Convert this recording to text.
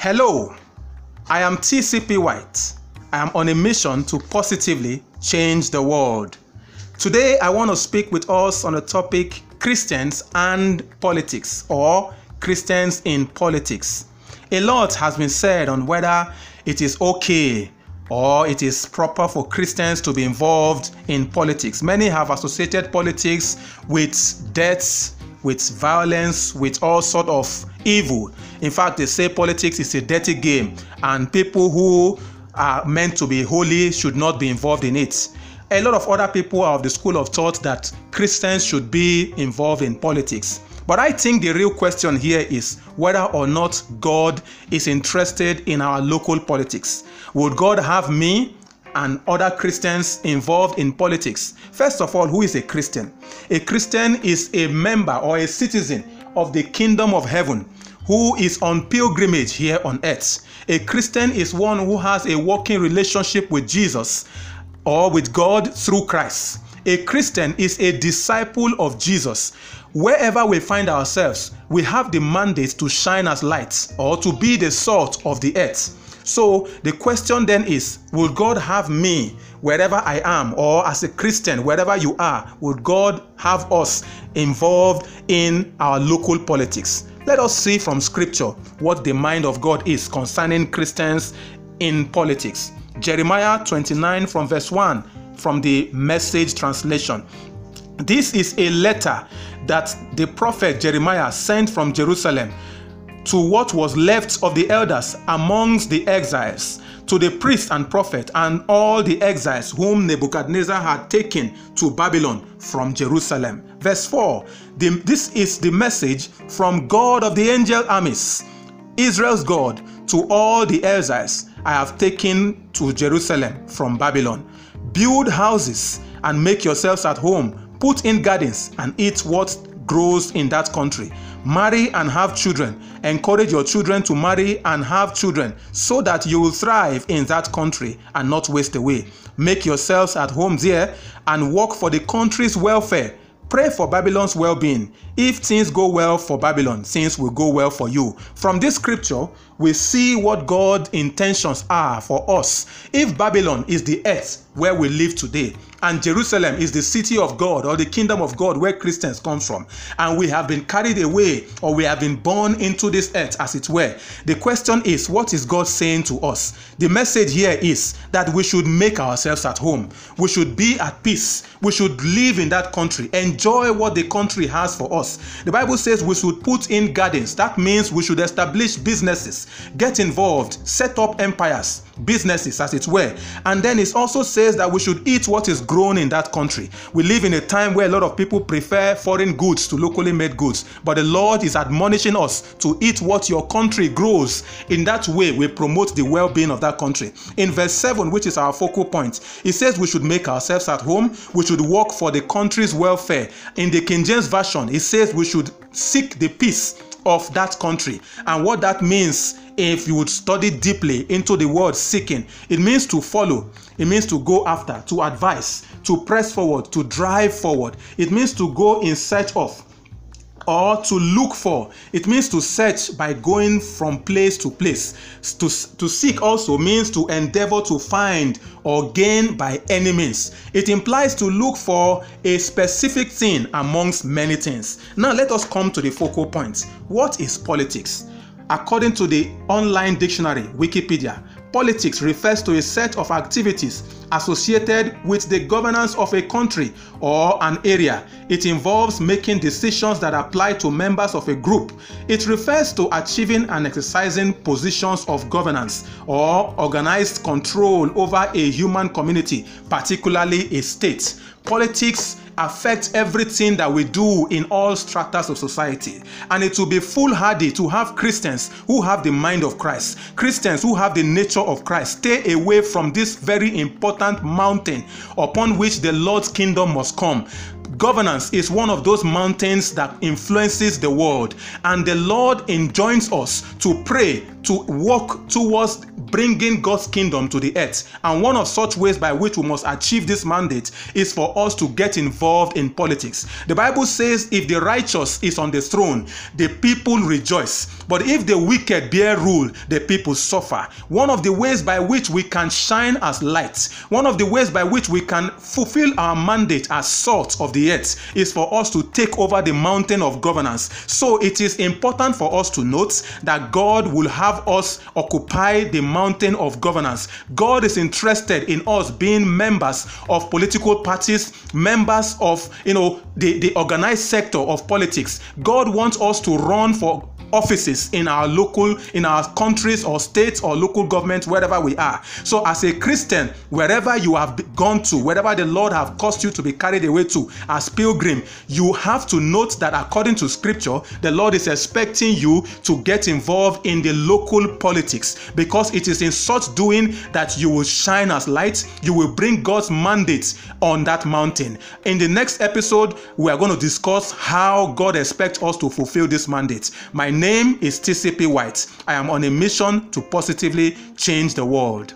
Hello, I am TCP White. I am on a mission to positively change the world. Today, I want to speak with us on the topic Christians and politics or Christians in politics. A lot has been said on whether it is okay or it is proper for Christians to be involved in politics. Many have associated politics with deaths, with violence, with all sort of evil. In fact, they say politics is a dirty game and people who are meant to be holy should not be involved in it. A lot of other people are of the school of thought that Christians should be involved in politics. But I think the real question here is whether or not God is interested in our local politics. Would God have me and other Christians involved in politics? First of all, who is a Christian? A Christian is a member or a citizen of the kingdom of heaven who is on pilgrimage here on earth. A Christian is one who has a working relationship with Jesus or with God through Christ. A Christian is a disciple of Jesus. Wherever we find ourselves, we have the mandate to shine as lights or to be the salt of the earth. So the question then is Will God have me wherever I am, or as a Christian, wherever you are? Would God have us involved in our local politics? Let us see from scripture what the mind of God is concerning Christians in politics. Jeremiah 29 from verse 1 from the message translation. This is a letter that the prophet Jeremiah sent from Jerusalem to what was left of the elders amongst the exiles, to the priests and prophet, and all the exiles whom Nebuchadnezzar had taken to Babylon from Jerusalem. Verse 4 the, This is the message from God of the angel armies, Israel's God, to all the exiles I have taken to Jerusalem from Babylon. Build houses and make yourselves at home, put in gardens and eat what grows in that country. Marry and have children. Encourage your children to marry and have children so that you will thrive in that country and not waste away. Make yourselves at home there and work for the country's welfare. Pray for Babylon's well being. If things go well for Babylon, things will go well for you. From this scripture, we see what God's intentions are for us. If Babylon is the earth where we live today, and Jerusalem is the city of God or the kingdom of God where Christians come from, and we have been carried away or we have been born into this earth, as it were. The question is, what is God saying to us? The message here is that we should make ourselves at home, we should be at peace, we should live in that country, enjoy what the country has for us. The Bible says we should put in gardens, that means we should establish businesses, get involved, set up empires, businesses, as it were. And then it also says that we should eat what is grown in that country. We live in a time where a lot of people prefer foreign goods to locally made goods, but the Lord is admonishing us to eat what your country grows. In that way, we promote the well being of that country. In verse 7, which is our focal point, it says we should make ourselves at home, we should work for the country's welfare. In the King James Version, it says we should seek the peace of that country. And what that means, if you would study deeply into the word seeking, it means to follow, it means to go after, to advise, to press forward, to drive forward. It means to go in search of or to look for. It means to search by going from place to place. To, to seek also means to endeavor to find or gain by any means. It implies to look for a specific thing amongst many things. Now let us come to the focal point. What is politics? According to the online dictionary, Wikipedia, Politics refers to a set of activities associated with the governance of a country or an area. It involves making decisions that apply to members of a group. It refers to achieving and exercising positions of governance or organized control over a human community, particularly a state. Politics affect everything that we do in all stratas of society. And it will be foolhardy to have Christians who have the mind of Christ, Christians who have the nature of Christ, stay away from this very important mountain upon which the Lord's kingdom must come. Governance is one of those mountains that influences the world, and the Lord enjoins us to pray, to work towards bringing God's kingdom to the earth. And one of such ways by which we must achieve this mandate is for us to get involved in politics. The Bible says, if the righteous is on the throne, the people rejoice. But if the wicked bear rule, the people suffer. One of the ways by which we can shine as lights, one of the ways by which we can fulfill our mandate as salt of the earth is for us to take over the mountain of governance. So it is important for us to note that God will have us occupy the mountain of governance. God is interested in us being members of political parties, members of you know the, the organized sector of politics. God wants us to run for offices in our local in our countries or states or local governments wherever we are. So as a christian wherever you have gone to wherever the lord have caused you to be carried away to as pilgrim you have to note that according to scripture the lord is expecting you to get involved in the local politics because it is in such doing that you will shine as light you will bring god's mandate on that mountain. In the next episode we are going to discuss how god expects us to fulfill this mandate. My name is TCP White. I am on a mission to positively change the world.